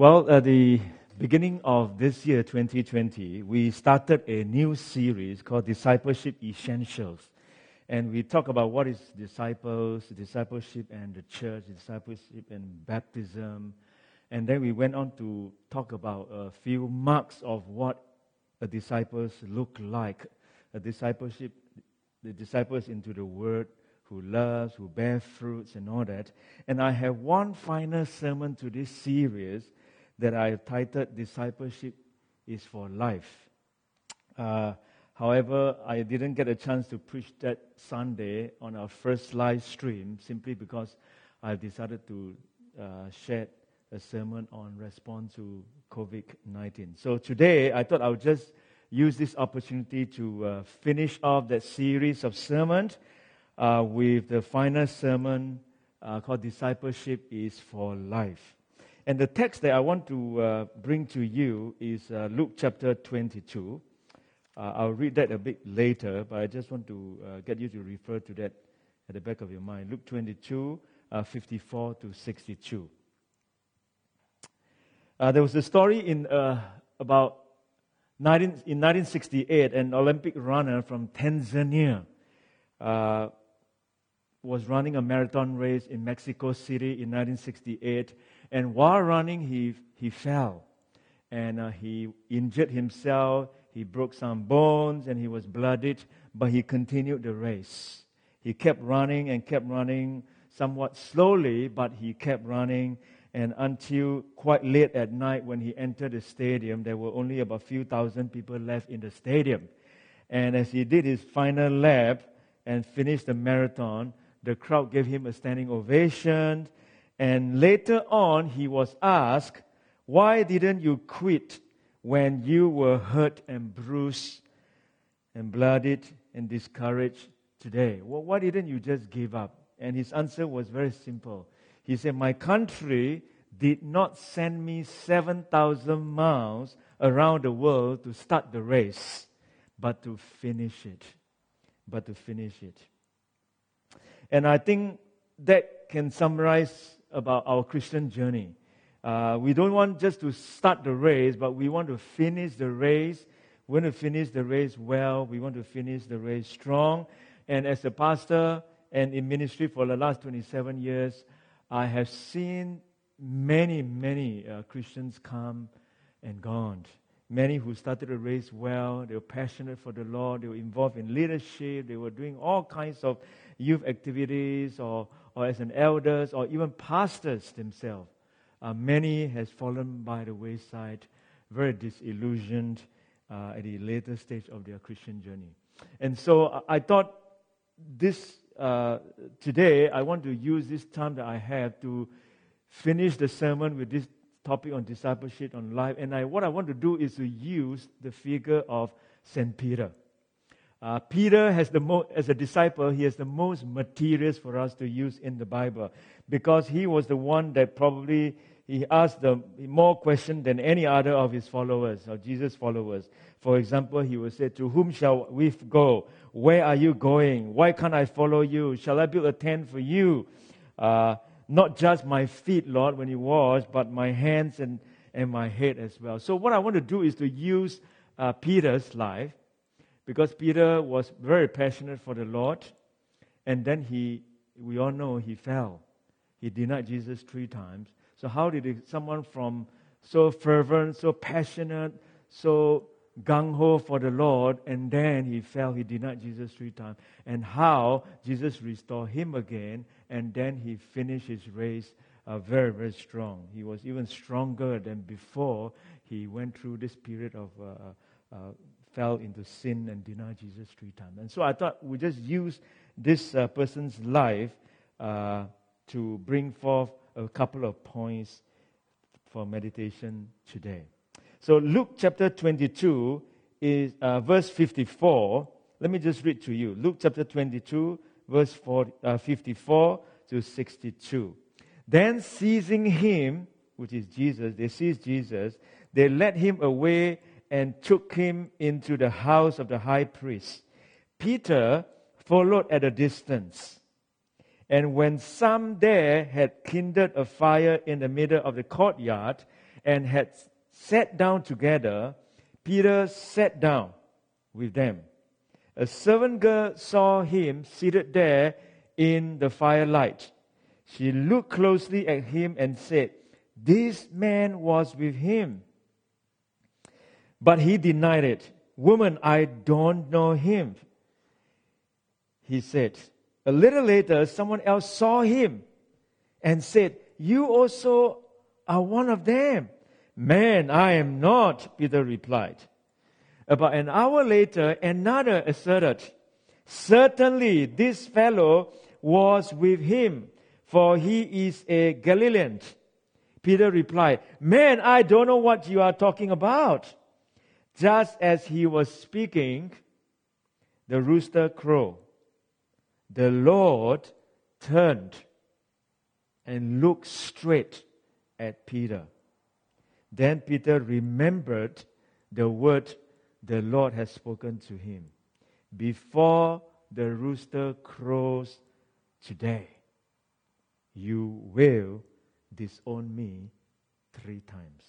Well, at the beginning of this year, 2020, we started a new series called Discipleship Essentials. And we talk about what is disciples, discipleship and the church, discipleship and baptism. And then we went on to talk about a few marks of what a disciples look like. A discipleship, the disciples into the word, who loves, who bear fruits and all that. And I have one final sermon to this series that I titled Discipleship is for Life. Uh, however, I didn't get a chance to preach that Sunday on our first live stream simply because I decided to uh, share a sermon on response to COVID 19. So today, I thought I would just use this opportunity to uh, finish off that series of sermons uh, with the final sermon uh, called Discipleship is for Life. And the text that I want to uh, bring to you is uh, Luke chapter 22. Uh, I'll read that a bit later, but I just want to uh, get you to refer to that at the back of your mind. Luke 22, uh, 54 to 62. Uh, there was a story in about 19, in 1968, an Olympic runner from Tanzania was running a marathon race in Mexico City in 1968 and while running, he, he fell. And uh, he injured himself. He broke some bones and he was bloodied, but he continued the race. He kept running and kept running somewhat slowly, but he kept running. And until quite late at night, when he entered the stadium, there were only about a few thousand people left in the stadium. And as he did his final lap and finished the marathon, the crowd gave him a standing ovation. And later on, he was asked, Why didn't you quit when you were hurt and bruised and blooded and discouraged today? Well, why didn't you just give up? And his answer was very simple. He said, My country did not send me 7,000 miles around the world to start the race, but to finish it. But to finish it. And I think that can summarize about our Christian journey. Uh, we don't want just to start the race, but we want to finish the race. We want to finish the race well. We want to finish the race strong. And as a pastor and in ministry for the last 27 years, I have seen many, many uh, Christians come and gone. Many who started the race well, they were passionate for the Lord, they were involved in leadership, they were doing all kinds of youth activities or or as an elders or even pastors themselves. Uh, many has fallen by the wayside, very disillusioned uh, at the later stage of their Christian journey. And so uh, I thought this uh, today I want to use this time that I have to finish the sermon with this topic on discipleship on life. And I, what I want to do is to use the figure of Saint Peter. Uh, Peter has the mo- as a disciple, he has the most materials for us to use in the Bible because he was the one that probably he asked the more questions than any other of his followers or Jesus followers. For example, he would say, "To whom shall we go? Where are you going? Why can't I follow you? Shall I build a tent for you? Uh, not just my feet, Lord, when he was, but my hands and and my head as well." So what I want to do is to use uh, Peter's life because Peter was very passionate for the Lord, and then he, we all know, he fell. He denied Jesus three times. So how did someone from so fervent, so passionate, so gung ho for the Lord, and then he fell, he denied Jesus three times, and how Jesus restored him again, and then he finished his race uh, very, very strong. He was even stronger than before he went through this period of uh, uh, fell into sin and denied Jesus three times. And so I thought we just use this uh, person's life uh, to bring forth a couple of points for meditation today. So Luke chapter 22 is uh, verse 54. Let me just read to you. Luke chapter 22, verse 40, uh, 54 to 62. Then seizing him, which is Jesus, they seized Jesus, they led him away and took him into the house of the high priest. Peter followed at a distance. And when some there had kindled a fire in the middle of the courtyard, and had sat down together, Peter sat down with them. A servant girl saw him seated there in the firelight. She looked closely at him and said, This man was with him. But he denied it. Woman, I don't know him. He said, A little later, someone else saw him and said, You also are one of them. Man, I am not, Peter replied. About an hour later, another asserted, Certainly this fellow was with him, for he is a Galilean. Peter replied, Man, I don't know what you are talking about. Just as he was speaking, the rooster crowed. The Lord turned and looked straight at Peter. Then Peter remembered the word the Lord had spoken to him. Before the rooster crows today, you will disown me three times.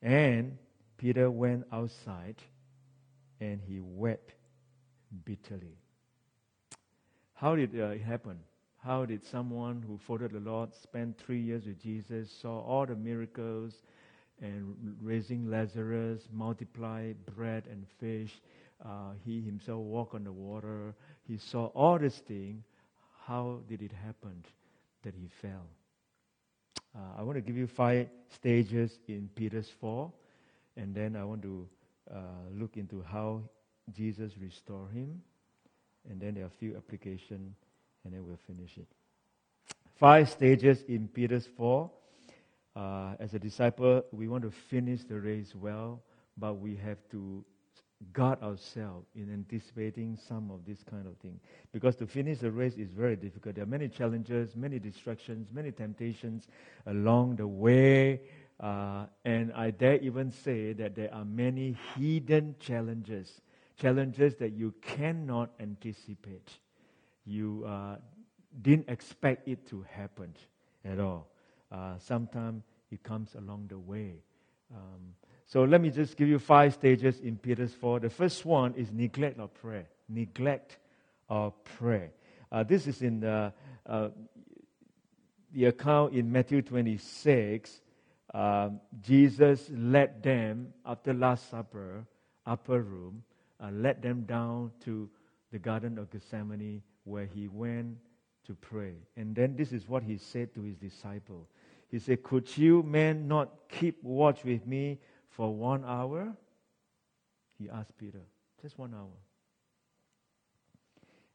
And Peter went outside and he wept bitterly. How did uh, it happen? How did someone who followed the Lord spend three years with Jesus, saw all the miracles and raising Lazarus, multiply bread and fish, uh, he himself walked on the water, he saw all these things. How did it happen that he fell? Uh, I want to give you five stages in Peter's fall, and then I want to uh, look into how Jesus restored him, and then there are a few applications, and then we'll finish it. Five stages in Peter's fall. Uh, as a disciple, we want to finish the race well, but we have to guard ourselves in anticipating some of this kind of thing. Because to finish the race is very difficult. There are many challenges, many distractions, many temptations along the way. Uh, and I dare even say that there are many hidden challenges, challenges that you cannot anticipate. You uh, didn't expect it to happen at all. Uh, Sometimes it comes along the way. Um, so let me just give you five stages in Peter's fall. The first one is neglect of prayer. Neglect of prayer. Uh, this is in the, uh, the account in Matthew 26. Uh, Jesus led them after Last Supper, upper room, uh, led them down to the Garden of Gethsemane where he went to pray. And then this is what he said to his disciple. He said, Could you men not keep watch with me for one hour? He asked Peter, just one hour.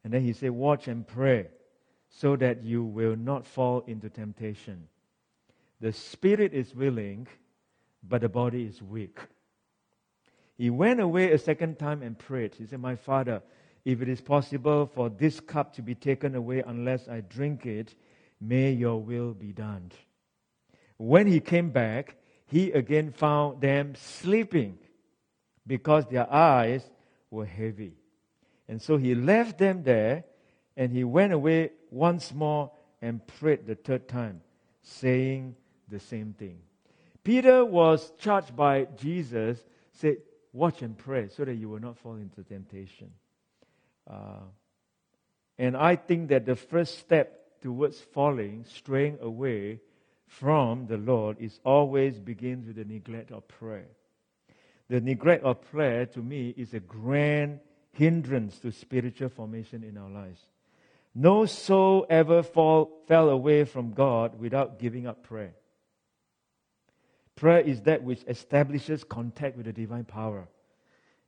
And then he said, Watch and pray so that you will not fall into temptation. The spirit is willing, but the body is weak. He went away a second time and prayed. He said, My father, if it is possible for this cup to be taken away unless I drink it, may your will be done. When he came back, he again found them sleeping because their eyes were heavy. And so he left them there and he went away once more and prayed the third time, saying the same thing. Peter was charged by Jesus, said, Watch and pray so that you will not fall into temptation. Uh, and I think that the first step towards falling, straying away, from the Lord is always begins with the neglect of prayer. The neglect of prayer to me is a grand hindrance to spiritual formation in our lives. No soul ever fall, fell away from God without giving up prayer. Prayer is that which establishes contact with the divine power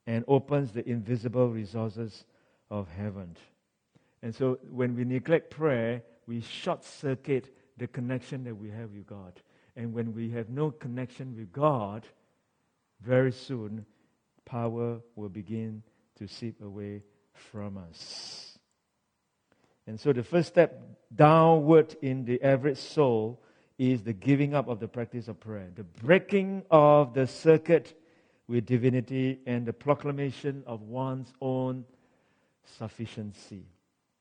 and opens the invisible resources of heaven. And so when we neglect prayer, we short circuit the connection that we have with God. And when we have no connection with God, very soon power will begin to seep away from us. And so the first step downward in the average soul is the giving up of the practice of prayer, the breaking of the circuit with divinity, and the proclamation of one's own sufficiency.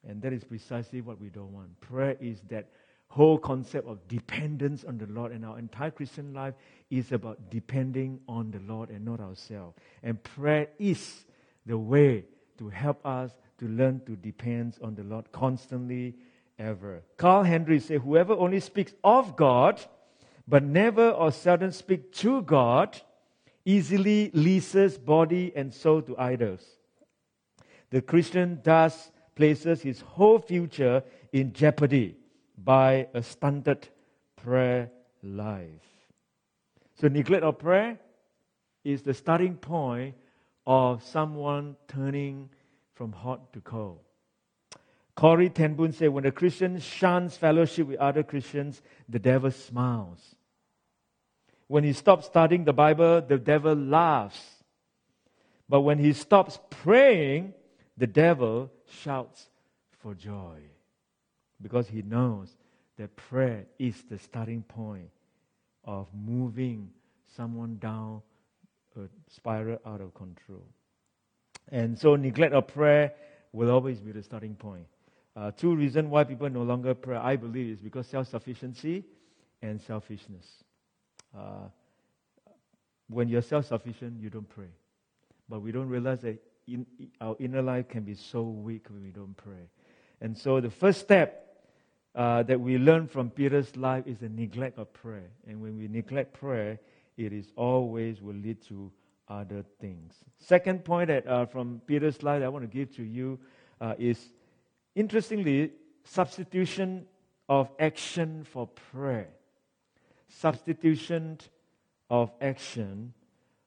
And that is precisely what we don't want. Prayer is that whole concept of dependence on the Lord. And our entire Christian life is about depending on the Lord and not ourselves. And prayer is the way to help us to learn to depend on the Lord constantly, ever. Carl Henry said, Whoever only speaks of God, but never or seldom speak to God, easily leases body and soul to idols. The Christian thus places his whole future in jeopardy by a stunted prayer life. So, neglect of prayer is the starting point of someone turning from hot to cold. Corrie ten said, When a Christian shuns fellowship with other Christians, the devil smiles. When he stops studying the Bible, the devil laughs. But when he stops praying, the devil shouts for joy because he knows that prayer is the starting point of moving someone down a spiral out of control. And so, neglect of prayer will always be the starting point. Uh, two reasons why people no longer pray, I believe, is because self sufficiency and selfishness. Uh, when you're self sufficient, you don't pray. But we don't realize that in, our inner life can be so weak when we don't pray. And so, the first step uh, that we learn from Peter's life is the neglect of prayer. And when we neglect prayer, it is always will lead to other things. Second point that uh, from Peter's life I want to give to you uh, is, interestingly, substitution of action for prayer. Substitution of action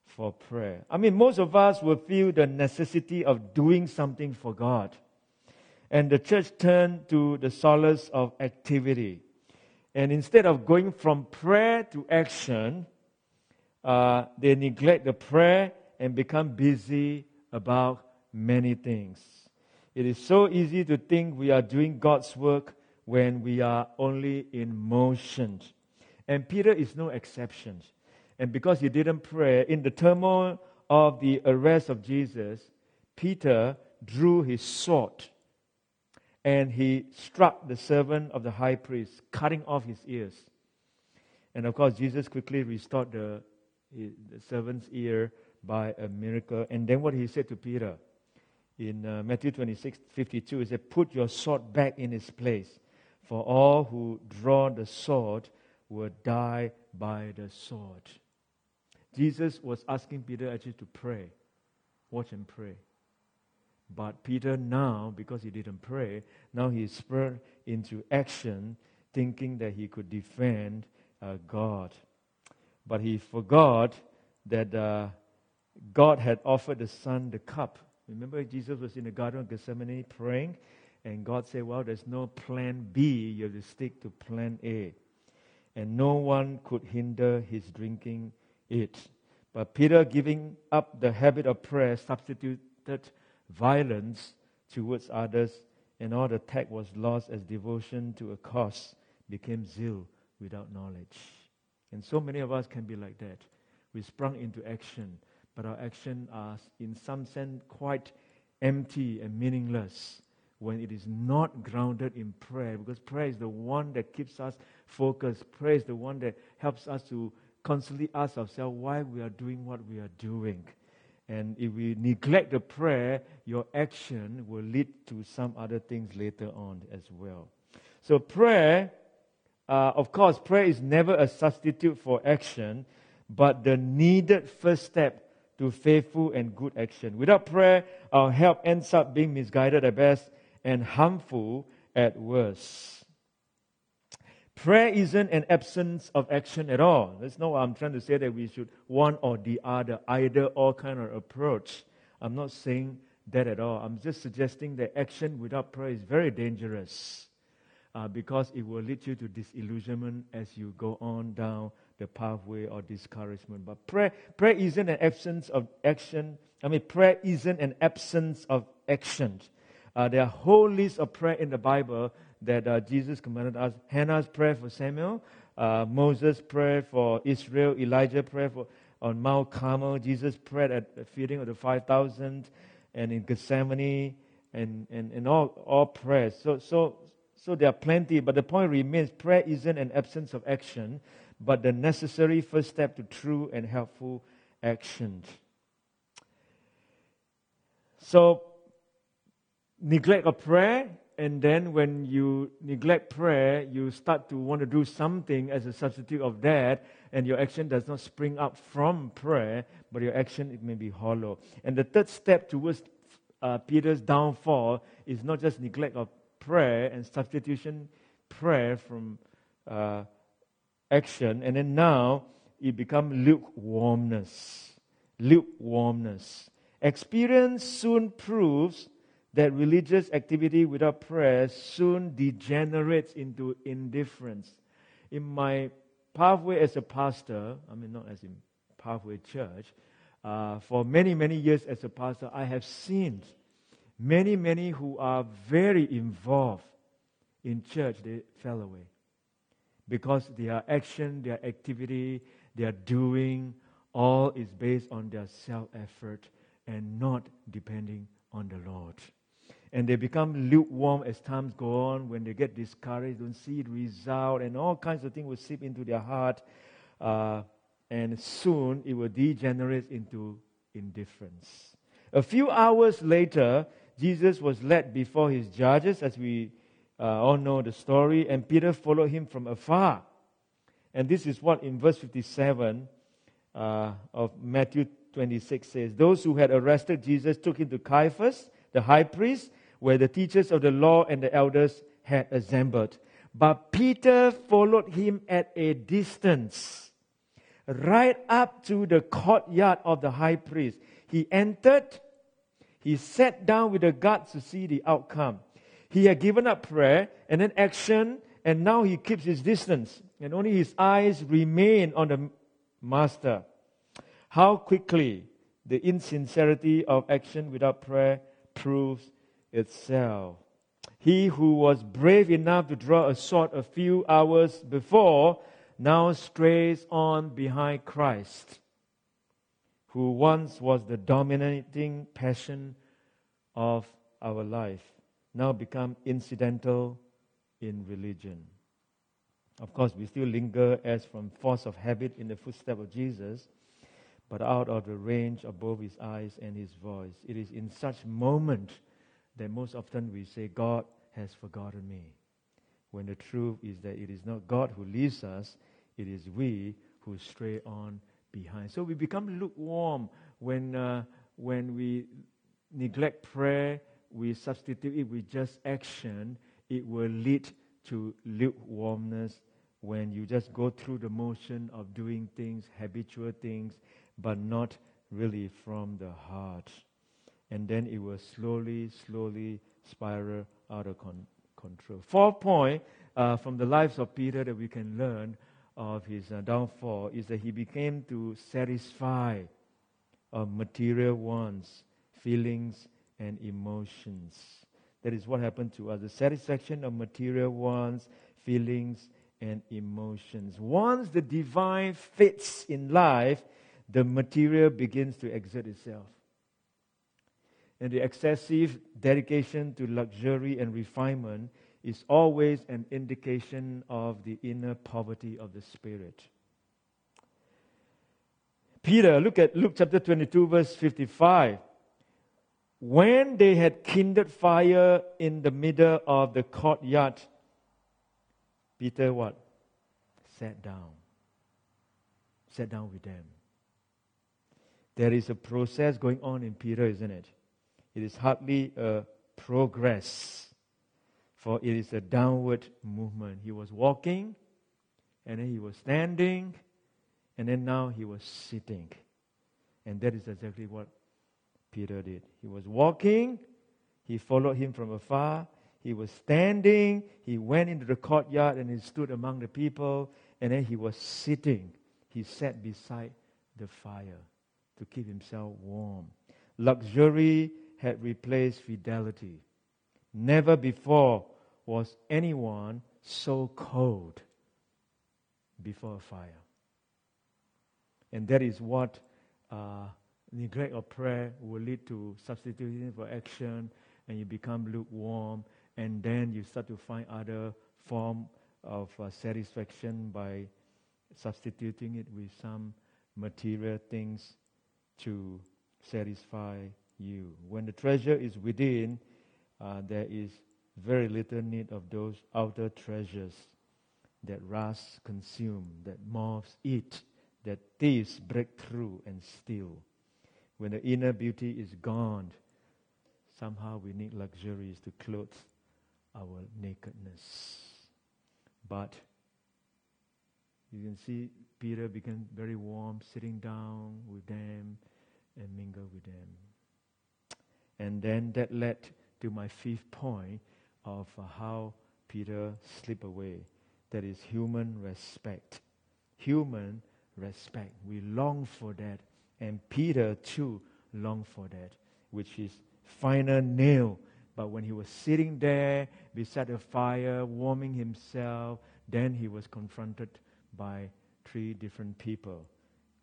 for prayer. I mean, most of us will feel the necessity of doing something for God. And the church turned to the solace of activity. And instead of going from prayer to action, uh, they neglect the prayer and become busy about many things. It is so easy to think we are doing God's work when we are only in motion. And Peter is no exception. And because he didn't pray, in the turmoil of the arrest of Jesus, Peter drew his sword and he struck the servant of the high priest, cutting off his ears. And of course, Jesus quickly restored the, the servant's ear by a miracle. And then what he said to Peter in uh, Matthew 26 52, he said, Put your sword back in its place, for all who draw the sword will die by the sword. Jesus was asking Peter actually to pray. Watch and pray. But Peter now, because he didn't pray, now he is spurred into action, thinking that he could defend uh, God. But he forgot that uh, God had offered the Son the cup. Remember, Jesus was in the Garden of Gethsemane praying, and God said, Well, there's no plan B, you have to stick to plan A. And no one could hinder his drinking it. But Peter, giving up the habit of prayer, substituted violence towards others, and all the tact was lost as devotion to a cause became zeal without knowledge. And so many of us can be like that. We sprung into action, but our action are, in some sense, quite empty and meaningless when it is not grounded in prayer, because prayer is the one that keeps us focused. Prayer is the one that helps us to constantly ask ourselves why we are doing what we are doing. And if we neglect the prayer, your action will lead to some other things later on as well. So, prayer, uh, of course, prayer is never a substitute for action, but the needed first step to faithful and good action. Without prayer, our help ends up being misguided at best and harmful at worst. Prayer isn't an absence of action at all. That's not what I'm trying to say that we should one or the other, either or kind of approach. I'm not saying that at all. I'm just suggesting that action without prayer is very dangerous uh, because it will lead you to disillusionment as you go on down the pathway of discouragement. But prayer, prayer isn't an absence of action. I mean, prayer isn't an absence of action. Uh, there are whole lists of prayer in the Bible that uh, Jesus commanded us. Hannah's prayer for Samuel, uh, Moses' prayer for Israel, Elijah prayer for on Mount Carmel. Jesus prayed at the feeding of the 5,000 and in Gethsemane and, and, and all, all prayers. So, so So there are plenty, but the point remains prayer isn't an absence of action, but the necessary first step to true and helpful action. So, neglect of prayer, and then when you neglect prayer, you start to want to do something as a substitute of that, and your action does not spring up from prayer, but your action it may be hollow. And the third step towards uh, Peter's downfall is not just neglect of prayer and substitution prayer from uh, action, and then now it becomes lukewarmness. Lukewarmness. Experience soon proves that religious activity without prayer soon degenerates into indifference. In my pathway as a pastor, I mean, not as in pathway church, uh, for many, many years as a pastor, I have seen many, many who are very involved in church, they fell away. Because their action, their activity, their doing, all is based on their self effort and not depending on the Lord. And they become lukewarm as times go on. When they get discouraged, don't see the result, and all kinds of things will seep into their heart. Uh, and soon it will degenerate into indifference. A few hours later, Jesus was led before his judges, as we uh, all know the story, and Peter followed him from afar. And this is what in verse 57 uh, of Matthew 26 says Those who had arrested Jesus took him to Caiaphas, the high priest, where the teachers of the law and the elders had assembled. But Peter followed him at a distance, right up to the courtyard of the high priest. He entered he sat down with the guards to see the outcome. He had given up prayer and then action, and now he keeps his distance, and only his eyes remain on the master. How quickly the insincerity of action without prayer proves itself. He who was brave enough to draw a sword a few hours before now strays on behind Christ who once was the dominating passion of our life, now become incidental in religion. Of course, we still linger as from force of habit in the footsteps of Jesus, but out of the range both his eyes and his voice. It is in such moment that most often we say, God has forgotten me. When the truth is that it is not God who leaves us, it is we who stray on behind. So we become lukewarm when, uh, when we neglect prayer, we substitute it with just action. It will lead to lukewarmness when you just go through the motion of doing things, habitual things, but not really from the heart. And then it will slowly, slowly spiral out of con- control. Fourth point uh, from the lives of Peter that we can learn of his uh, downfall is that he became to satisfy uh, material wants, feelings, and emotions. That is what happened to us the satisfaction of material wants, feelings, and emotions. Once the divine fits in life, the material begins to exert itself. And the excessive dedication to luxury and refinement is always an indication of the inner poverty of the spirit. Peter, look at Luke chapter 22, verse 55. When they had kindled fire in the middle of the courtyard, Peter what? Sat down. Sat down with them. There is a process going on in Peter, isn't it? It is hardly a progress for it is a downward movement. He was walking, and then he was standing, and then now he was sitting. And that is exactly what Peter did. He was walking, he followed him from afar, he was standing, he went into the courtyard and he stood among the people, and then he was sitting. He sat beside the fire to keep himself warm. Luxury had replaced fidelity. Never before was anyone so cold before a fire? And that is what uh, neglect of prayer will lead to substitution for action, and you become lukewarm, and then you start to find other form of uh, satisfaction by substituting it with some material things to satisfy you. When the treasure is within, uh, there is very little need of those outer treasures that rust consume, that moths eat, that thieves break through and steal. When the inner beauty is gone, somehow we need luxuries to clothe our nakedness. But you can see Peter became very warm, sitting down with them and mingle with them. And then that led to my fifth point of uh, how Peter slipped away. That is human respect. Human respect. We long for that. And Peter too longed for that, which is final nail. But when he was sitting there beside a fire, warming himself, then he was confronted by three different people,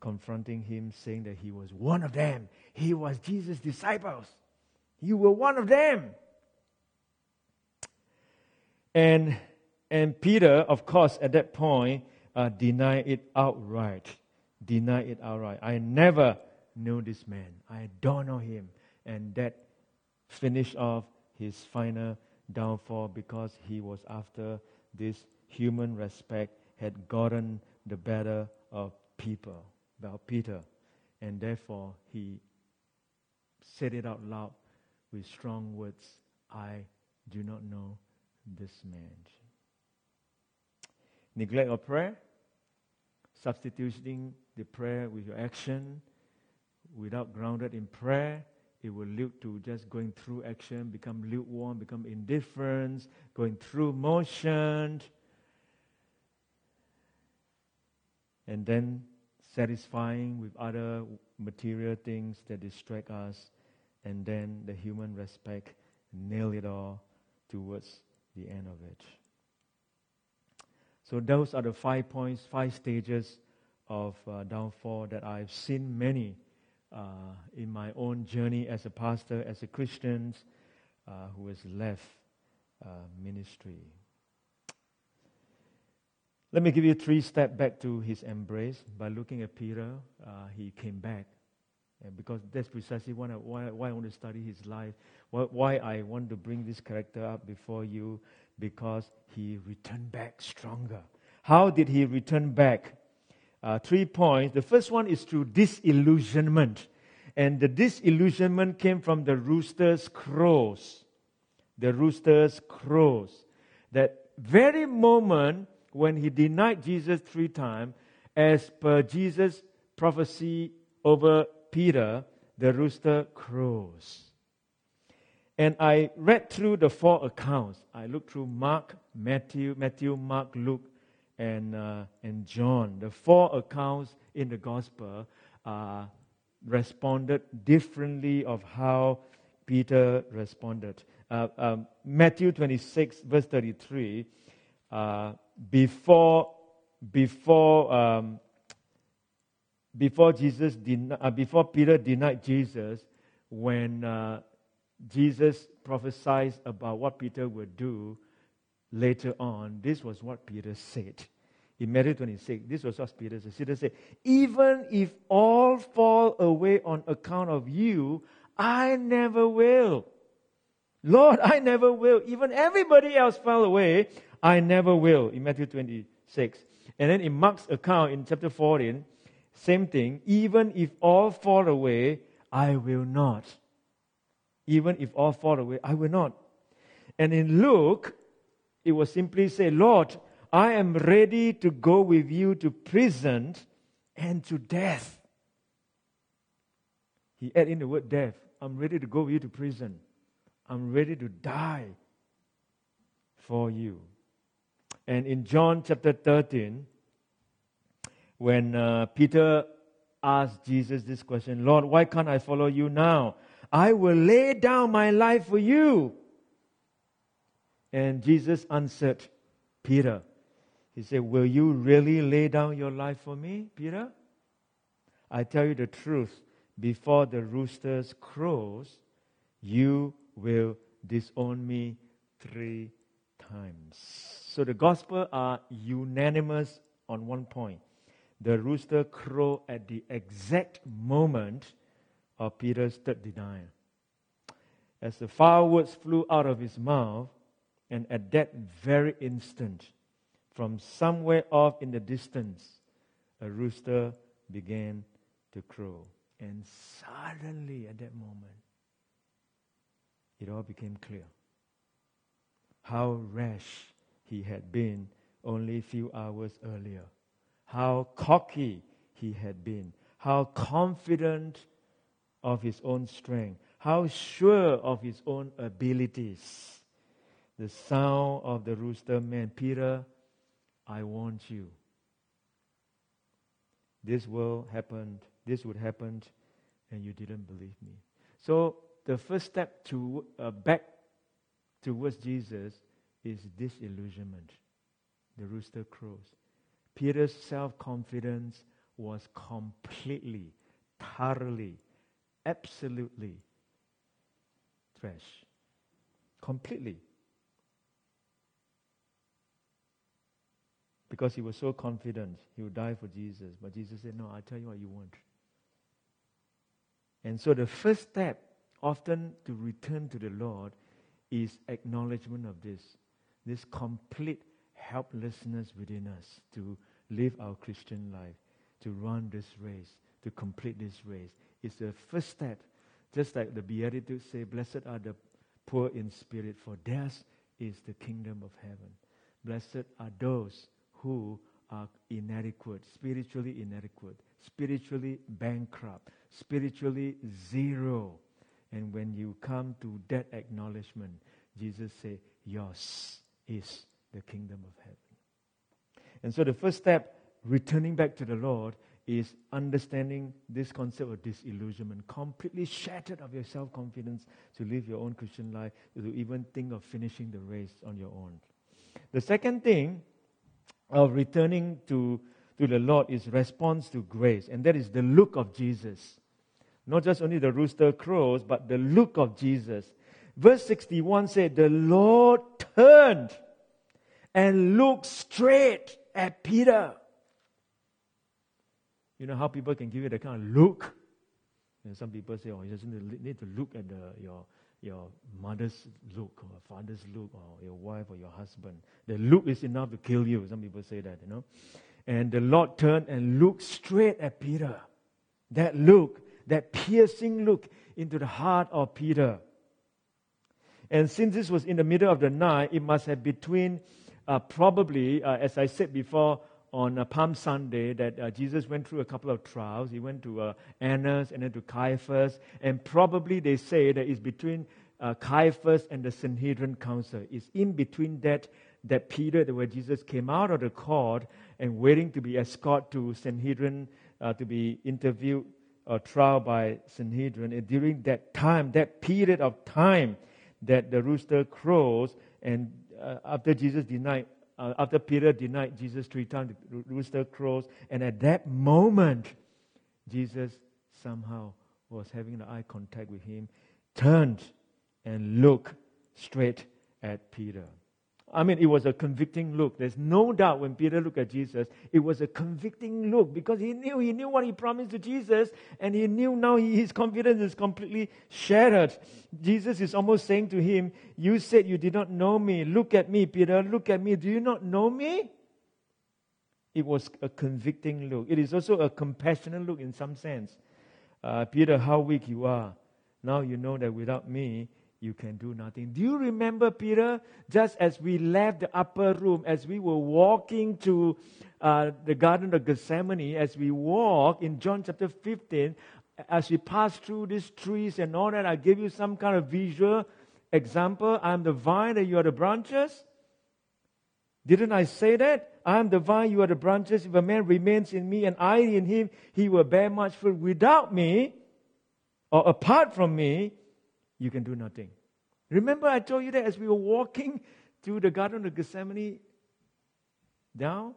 confronting him, saying that he was one of them. He was Jesus' disciples. You were one of them. And, and Peter, of course, at that point, uh, denied it outright. Denied it outright. I never knew this man. I don't know him. And that finished off his final downfall because he was after this human respect had gotten the better of people, about Peter. And therefore he said it out loud with strong words I do not know this man. Neglect of prayer, substituting the prayer with your action without grounded in prayer, it will lead to just going through action, become lukewarm, become indifferent, going through motion, and then satisfying with other material things that distract us, and then the human respect nail it all towards the end of it. So those are the five points, five stages of uh, downfall that I've seen many uh, in my own journey as a pastor, as a Christian uh, who has left uh, ministry. Let me give you three steps back to his embrace. By looking at Peter, uh, he came back. And because that's precisely why I, why, why I want to study his life, why, why I want to bring this character up before you, because he returned back stronger. How did he return back? Uh, three points. The first one is through disillusionment. And the disillusionment came from the rooster's crows. The rooster's crows. That very moment when he denied Jesus three times, as per Jesus' prophecy over Peter, the rooster crows. And I read through the four accounts. I looked through Mark, Matthew, Matthew, Mark, Luke, and, uh, and John. The four accounts in the gospel uh, responded differently of how Peter responded. Uh, um, Matthew 26, verse 33, uh, before, before um, before Jesus den- uh, before Peter denied Jesus, when uh, Jesus prophesied about what Peter would do later on, this was what Peter said. In Matthew 26, this was what Peter said. Peter said, Even if all fall away on account of you, I never will. Lord, I never will. Even everybody else fell away, I never will. In Matthew 26. And then in Mark's account in chapter 14, same thing. Even if all fall away, I will not. Even if all fall away, I will not. And in Luke, it was simply say, Lord, I am ready to go with you to prison and to death. He added in the word death. I'm ready to go with you to prison. I'm ready to die for you. And in John chapter 13, when uh, Peter asked Jesus this question Lord, why can't I follow you now? I will lay down my life for you. And Jesus answered Peter, He said, Will you really lay down your life for me, Peter? I tell you the truth, before the roosters crows, you will disown me three times. So the gospel are unanimous on one point. The rooster crowed at the exact moment of Peter's third denial. As the fireworks flew out of his mouth, and at that very instant, from somewhere off in the distance, a rooster began to crow. And suddenly, at that moment, it all became clear how rash he had been only a few hours earlier, how cocky he had been, how confident of his own strength, how sure of his own abilities. The sound of the rooster meant, Peter, I want you. This will happen, this would happen, and you didn't believe me. So the first step to uh, back towards Jesus is disillusionment. The rooster crows. Peter's self confidence was completely, thoroughly, absolutely trash. Completely. Because he was so confident he would die for Jesus. But Jesus said, No, I'll tell you what you want. And so the first step, often to return to the Lord, is acknowledgement of this. This complete helplessness within us to live our Christian life, to run this race, to complete this race. It's the first step. Just like the Beatitudes say, Blessed are the poor in spirit, for theirs is the kingdom of heaven. Blessed are those who are inadequate, spiritually inadequate, spiritually bankrupt, spiritually zero. And when you come to that acknowledgement, Jesus said, Yours is the kingdom of heaven. And so the first step, returning back to the Lord, is understanding this concept of disillusionment, completely shattered of your self confidence to live your own Christian life, to even think of finishing the race on your own. The second thing of returning to, to the Lord is response to grace, and that is the look of Jesus. Not just only the rooster crows, but the look of Jesus. Verse 61 said, The Lord turned and looked straight at Peter. You know how people can give you that kind of look? And some people say, oh, you just need to look at the, your, your mother's look or father's look or your wife or your husband. The look is enough to kill you. Some people say that, you know. And the Lord turned and looked straight at Peter. That look, that piercing look into the heart of Peter. And since this was in the middle of the night, it must have between uh, probably, uh, as I said before, on uh, Palm Sunday that uh, Jesus went through a couple of trials. He went to uh, Annas and then to Caiaphas, and probably they say that it's between uh, Caiaphas and the Sanhedrin council. It's in between that that period where Jesus came out of the court and waiting to be escorted to Sanhedrin uh, to be interviewed or trial by Sanhedrin. And during that time, that period of time that the rooster crows, and uh, after Jesus denied uh, after Peter denied Jesus three times, the rooster crows. And at that moment, Jesus somehow was having the eye contact with him, turned and looked straight at Peter. I mean, it was a convicting look. There's no doubt when Peter looked at Jesus, it was a convicting look because he knew he knew what he promised to Jesus, and he knew now he, his confidence is completely shattered. Jesus is almost saying to him, "You said you did not know me. Look at me, Peter. Look at me. Do you not know me?" It was a convicting look. It is also a compassionate look in some sense. Uh, Peter, how weak you are. Now you know that without me, you can do nothing. Do you remember, Peter, just as we left the upper room, as we were walking to uh, the Garden of Gethsemane, as we walk in John chapter 15, as we pass through these trees and all that, I gave you some kind of visual example. I'm the vine and you are the branches. Didn't I say that? I am the vine, you are the branches. If a man remains in me and I in him, he will bear much fruit. Without me, or apart from me, you can do nothing. Remember, I told you that as we were walking to the Garden of Gethsemane down,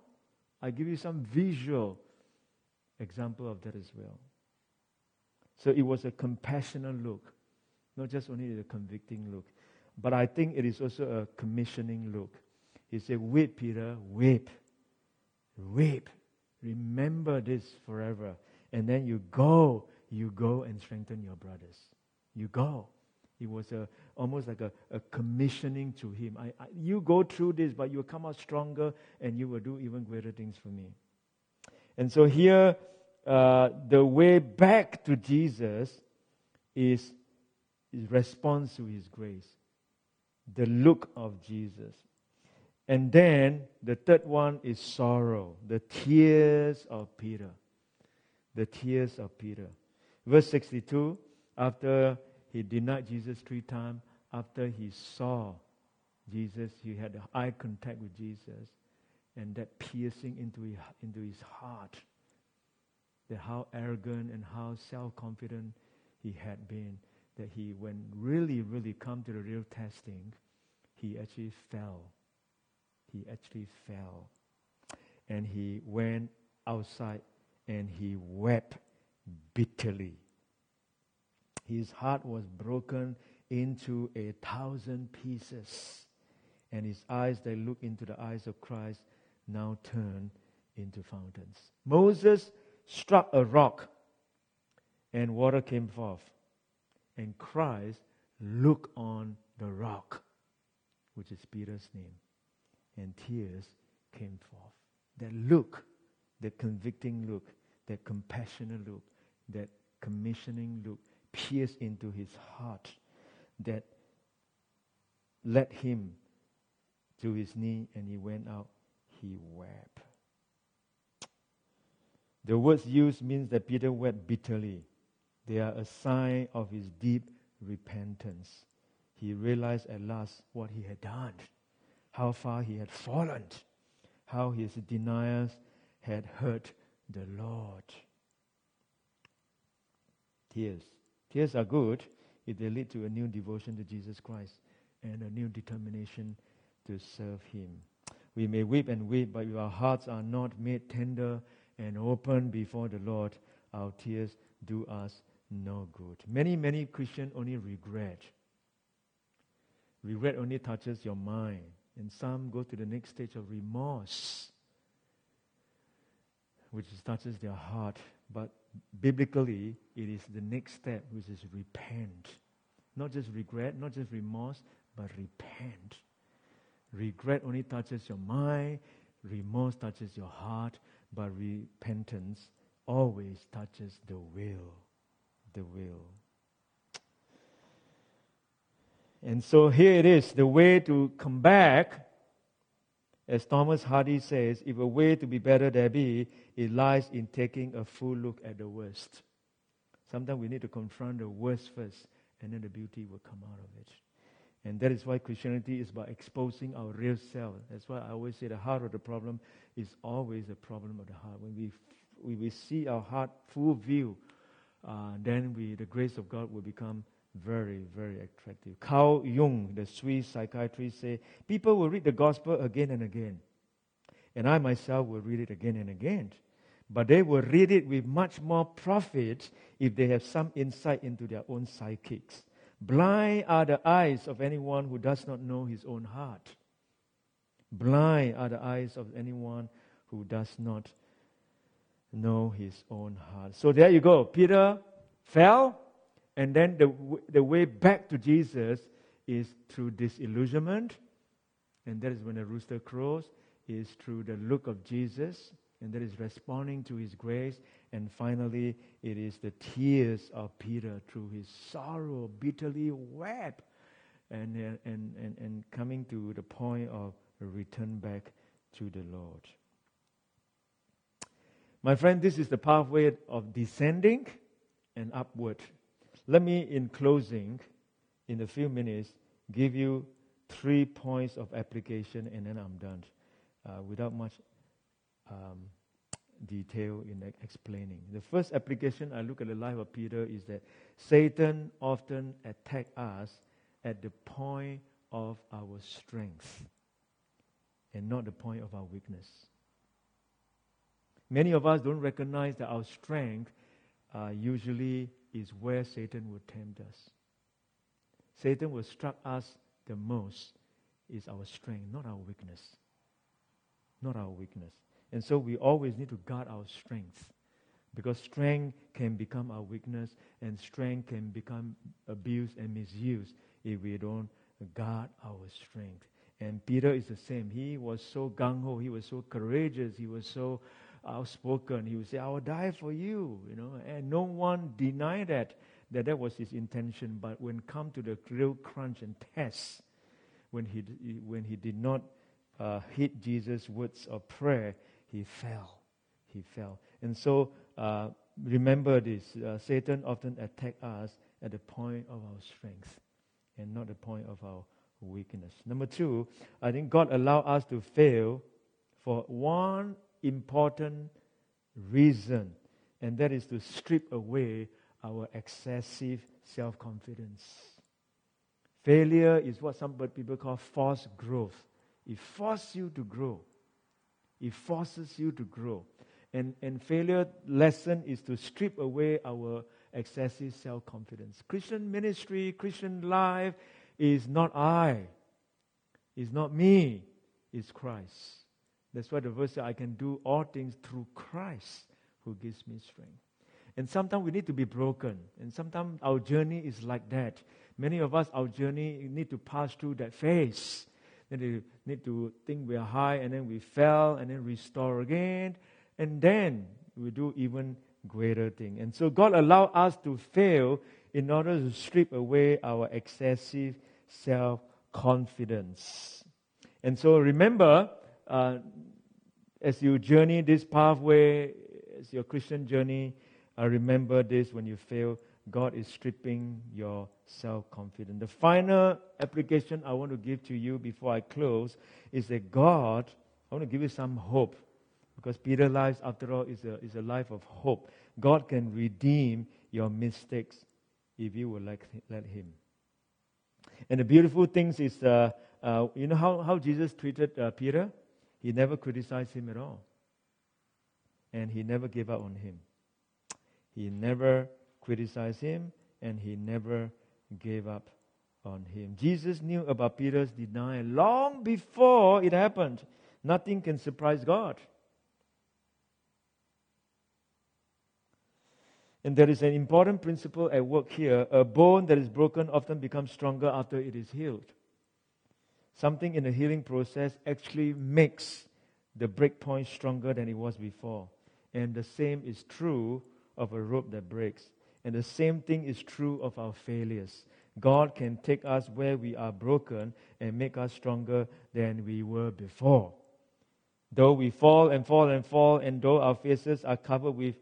I give you some visual example of that as well. So it was a compassionate look, not just only a convicting look. but I think it is also a commissioning look. He said, Weep, Peter, weep. Weep. Remember this forever. And then you go, you go and strengthen your brothers. You go. It was a, almost like a, a commissioning to him. I, I, you go through this, but you will come out stronger and you will do even greater things for me. And so here, uh, the way back to Jesus is, is response to his grace, the look of Jesus. And then the third one is sorrow, the tears of Peter. The tears of Peter. Verse 62 after he denied Jesus three times, after he saw Jesus, he had eye contact with Jesus, and that piercing into his, into his heart, that how arrogant and how self confident he had been, that he, when really, really come to the real testing, he actually fell he actually fell. And he went outside and he wept bitterly. His heart was broken into a thousand pieces. And his eyes that look into the eyes of Christ now turn into fountains. Moses struck a rock and water came forth. And Christ looked on the rock, which is Peter's name and tears came forth. That look, that convicting look, that compassionate look, that commissioning look pierced into his heart, that led him to his knee and he went out, he wept. The words used means that Peter wept bitterly. They are a sign of his deep repentance. He realized at last what he had done how far he had fallen, how his denials had hurt the Lord. Tears. Tears are good if they lead to a new devotion to Jesus Christ and a new determination to serve him. We may weep and weep, but if our hearts are not made tender and open before the Lord, our tears do us no good. Many, many Christians only regret. Regret only touches your mind. And some go to the next stage of remorse, which touches their heart. But biblically, it is the next step, which is repent. Not just regret, not just remorse, but repent. Regret only touches your mind, remorse touches your heart, but repentance always touches the will. The will. And so here it is the way to come back, as Thomas Hardy says, if a way to be better there be, it lies in taking a full look at the worst. Sometimes we need to confront the worst first, and then the beauty will come out of it. And that is why Christianity is about exposing our real self. That's why I always say the heart of the problem is always a problem of the heart. When we, when we see our heart full view, uh, then we, the grace of God will become very, very attractive. Carl Jung, the Swiss psychiatrist, say people will read the gospel again and again. And I myself will read it again and again. But they will read it with much more profit if they have some insight into their own psychics. Blind are the eyes of anyone who does not know his own heart. Blind are the eyes of anyone who does not know his own heart. So there you go. Peter fell, and then the, the way back to Jesus is through disillusionment. And that is when the rooster crows, is through the look of Jesus. And that is responding to his grace. And finally, it is the tears of Peter through his sorrow, bitterly wept. And, uh, and, and, and coming to the point of return back to the Lord. My friend, this is the pathway of descending and upward let me, in closing, in a few minutes, give you three points of application and then I'm done uh, without much um, detail in explaining. The first application I look at the life of Peter is that Satan often attacks us at the point of our strength and not the point of our weakness. Many of us don't recognize that our strength uh, usually is where Satan will tempt us. Satan will strike us the most is our strength, not our weakness. Not our weakness. And so we always need to guard our strength. Because strength can become our weakness, and strength can become abused and misused if we don't guard our strength. And Peter is the same. He was so gung ho, he was so courageous, he was so outspoken. He would say, I will die for you, you know, and no one denied that, that that was his intention. But when come to the real crunch and test, when he, when he did not uh, heed Jesus' words of prayer, he fell. He fell. And so uh, remember this uh, Satan often attacks us at the point of our strength and not the point of our weakness. Number two, I think God allowed us to fail for one important reason, and that is to strip away our excessive self confidence. Failure is what some people call false growth. It forces you to grow. It forces you to grow. And, and failure lesson is to strip away our excessive self confidence. Christian ministry, Christian life is not I, it's not me, it's Christ. That's why the verse says, I can do all things through Christ who gives me strength. And sometimes we need to be broken. And sometimes our journey is like that. Many of us, our journey, need to pass through that phase. Then we need to think we're high, and then we fell, and then restore again and then we do even greater thing. And so God allowed us to fail in order to strip away our excessive self confidence. And so remember, uh, as you journey this pathway, as your Christian journey, uh, remember this when you fail, God is stripping your self confidence. The final application I want to give to you before I close is that God, I want to give you some hope because Peter's life, after all, is a, is a life of hope. God can redeem your mistakes if you will let, let Him. And the beautiful thing is, uh, uh, you know how, how Jesus treated uh, Peter? He never criticized him at all. And he never gave up on him. He never criticized him, and he never gave up on him. Jesus knew about Peter's denial long before it happened. Nothing can surprise God. And there is an important principle at work here. A bone that is broken often becomes stronger after it is healed. Something in the healing process actually makes the breakpoint stronger than it was before. And the same is true of a rope that breaks. And the same thing is true of our failures. God can take us where we are broken and make us stronger than we were before. Though we fall and fall and fall, and though our faces are covered with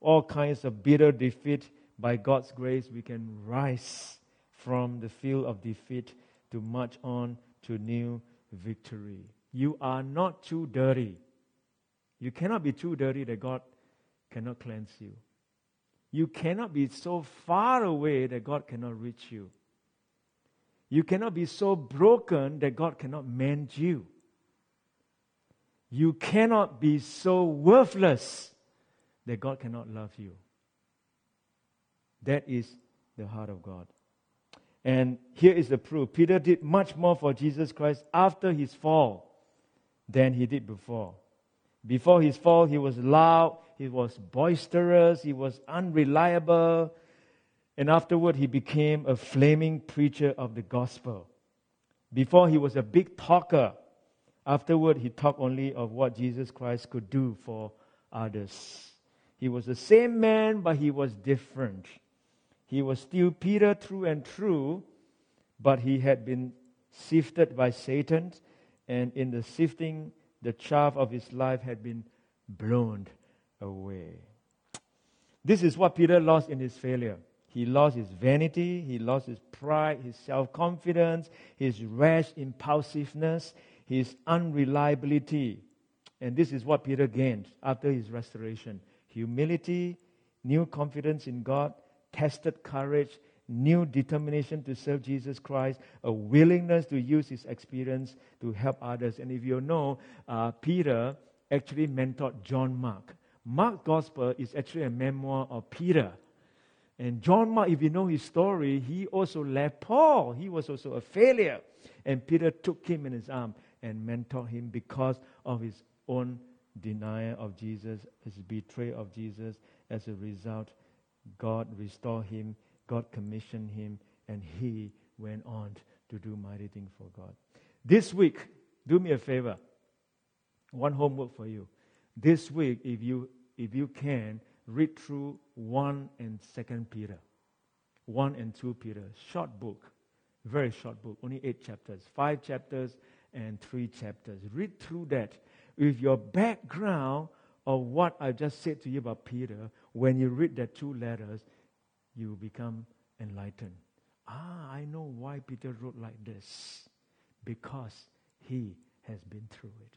all kinds of bitter defeat, by God's grace, we can rise from the field of defeat to march on to new victory. You are not too dirty. You cannot be too dirty that God cannot cleanse you. You cannot be so far away that God cannot reach you. You cannot be so broken that God cannot mend you. You cannot be so worthless that God cannot love you. That is the heart of God. And here is the proof Peter did much more for Jesus Christ after his fall than he did before. Before his fall, he was loud, he was boisterous, he was unreliable, and afterward, he became a flaming preacher of the gospel. Before, he was a big talker. Afterward, he talked only of what Jesus Christ could do for others. He was the same man, but he was different. He was still Peter through and through, but he had been sifted by Satan, and in the sifting, the chaff of his life had been blown away. This is what Peter lost in his failure. He lost his vanity, he lost his pride, his self confidence, his rash impulsiveness, his unreliability. And this is what Peter gained after his restoration humility, new confidence in God, tested courage, new determination to serve Jesus Christ, a willingness to use his experience to help others. And if you know, uh, Peter actually mentored John Mark. Mark's gospel is actually a memoir of Peter. And John Mark, if you know his story, he also left Paul. He was also a failure. And Peter took him in his arm and mentored him because of his own denial of Jesus, his betrayal of Jesus. As a result, God restored him, God commissioned him, and he went on to do mighty things for God. This week, do me a favor. One homework for you. This week, if you if you can, read through one and second Peter. One and two Peter. Short book. Very short book. Only eight chapters. Five chapters and three chapters. Read through that. With your background of what I just said to you about Peter, when you read that two letters, you become enlightened. Ah, I know why Peter wrote like this. Because he has been through it.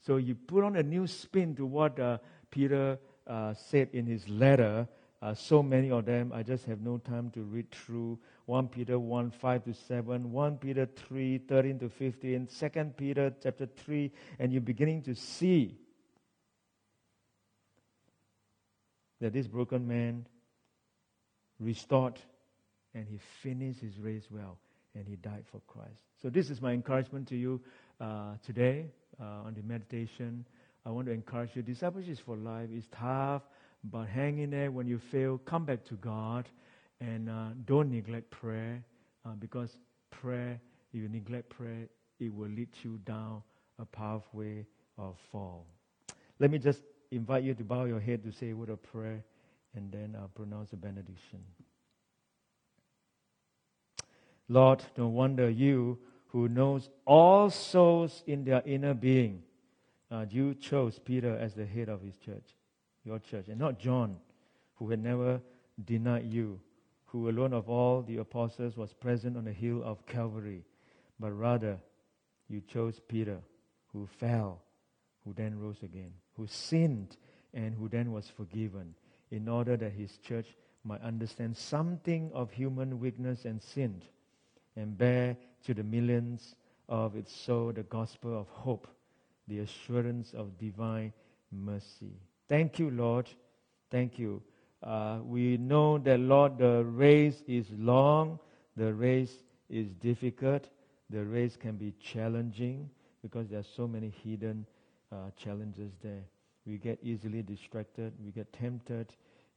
So you put on a new spin to what uh, Peter uh, said in his letter. Uh, so many of them, I just have no time to read through. 1 Peter 1, 5 to 7, 1 Peter 3, 13 to 15, 2 Peter chapter 3, and you're beginning to see that this broken man restored and he finished his race well and he died for Christ. So, this is my encouragement to you uh, today uh, on the meditation. I want to encourage you. Discipleship for life is tough, but hang in there. When you fail, come back to God and uh, don't neglect prayer uh, because prayer, if you neglect prayer, it will lead you down a pathway of fall. Let me just invite you to bow your head to say a word of prayer and then I'll pronounce a benediction. Lord, no wonder you, who knows all souls in their inner being, uh, you chose Peter as the head of his church, your church, and not John, who had never denied you, who alone of all the apostles was present on the hill of Calvary, but rather you chose Peter, who fell, who then rose again, who sinned, and who then was forgiven, in order that his church might understand something of human weakness and sin and bear to the millions of its soul the gospel of hope, the assurance of divine mercy. Thank you, Lord. Thank you. Uh, we know that, Lord, the race is long, the race is difficult, the race can be challenging because there are so many hidden uh, challenges there. We get easily distracted, we get tempted,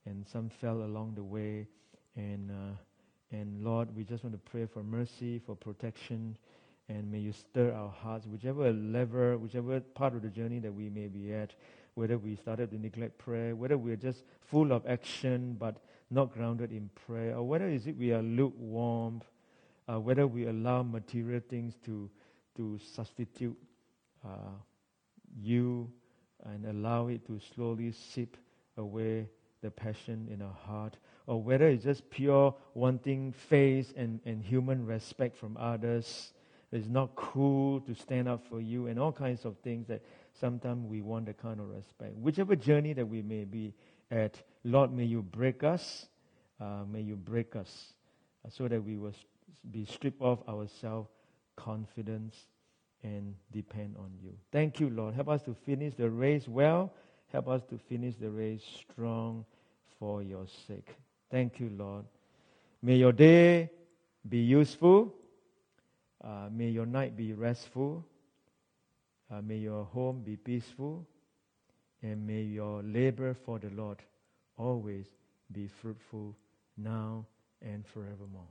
and some fell along the way. And uh, and Lord, we just want to pray for mercy, for protection, and may you stir our hearts, whichever level, whichever part of the journey that we may be at, whether we started to neglect prayer, whether we're just full of action but not grounded in prayer, or whether is it we are lukewarm, uh, whether we allow material things to, to substitute uh, you and allow it to slowly seep away the passion in our heart, or whether it's just pure wanting face and, and human respect from others. It's not cool to stand up for you, and all kinds of things that sometimes we want that kind of respect. Whichever journey that we may be at, Lord, may you break us. Uh, may you break us uh, so that we will be stripped of our self confidence and depend on you. Thank you, Lord. Help us to finish the race well. Help us to finish the race strong for your sake. Thank you, Lord. May your day be useful. Uh, may your night be restful. Uh, may your home be peaceful. And may your labor for the Lord always be fruitful now and forevermore.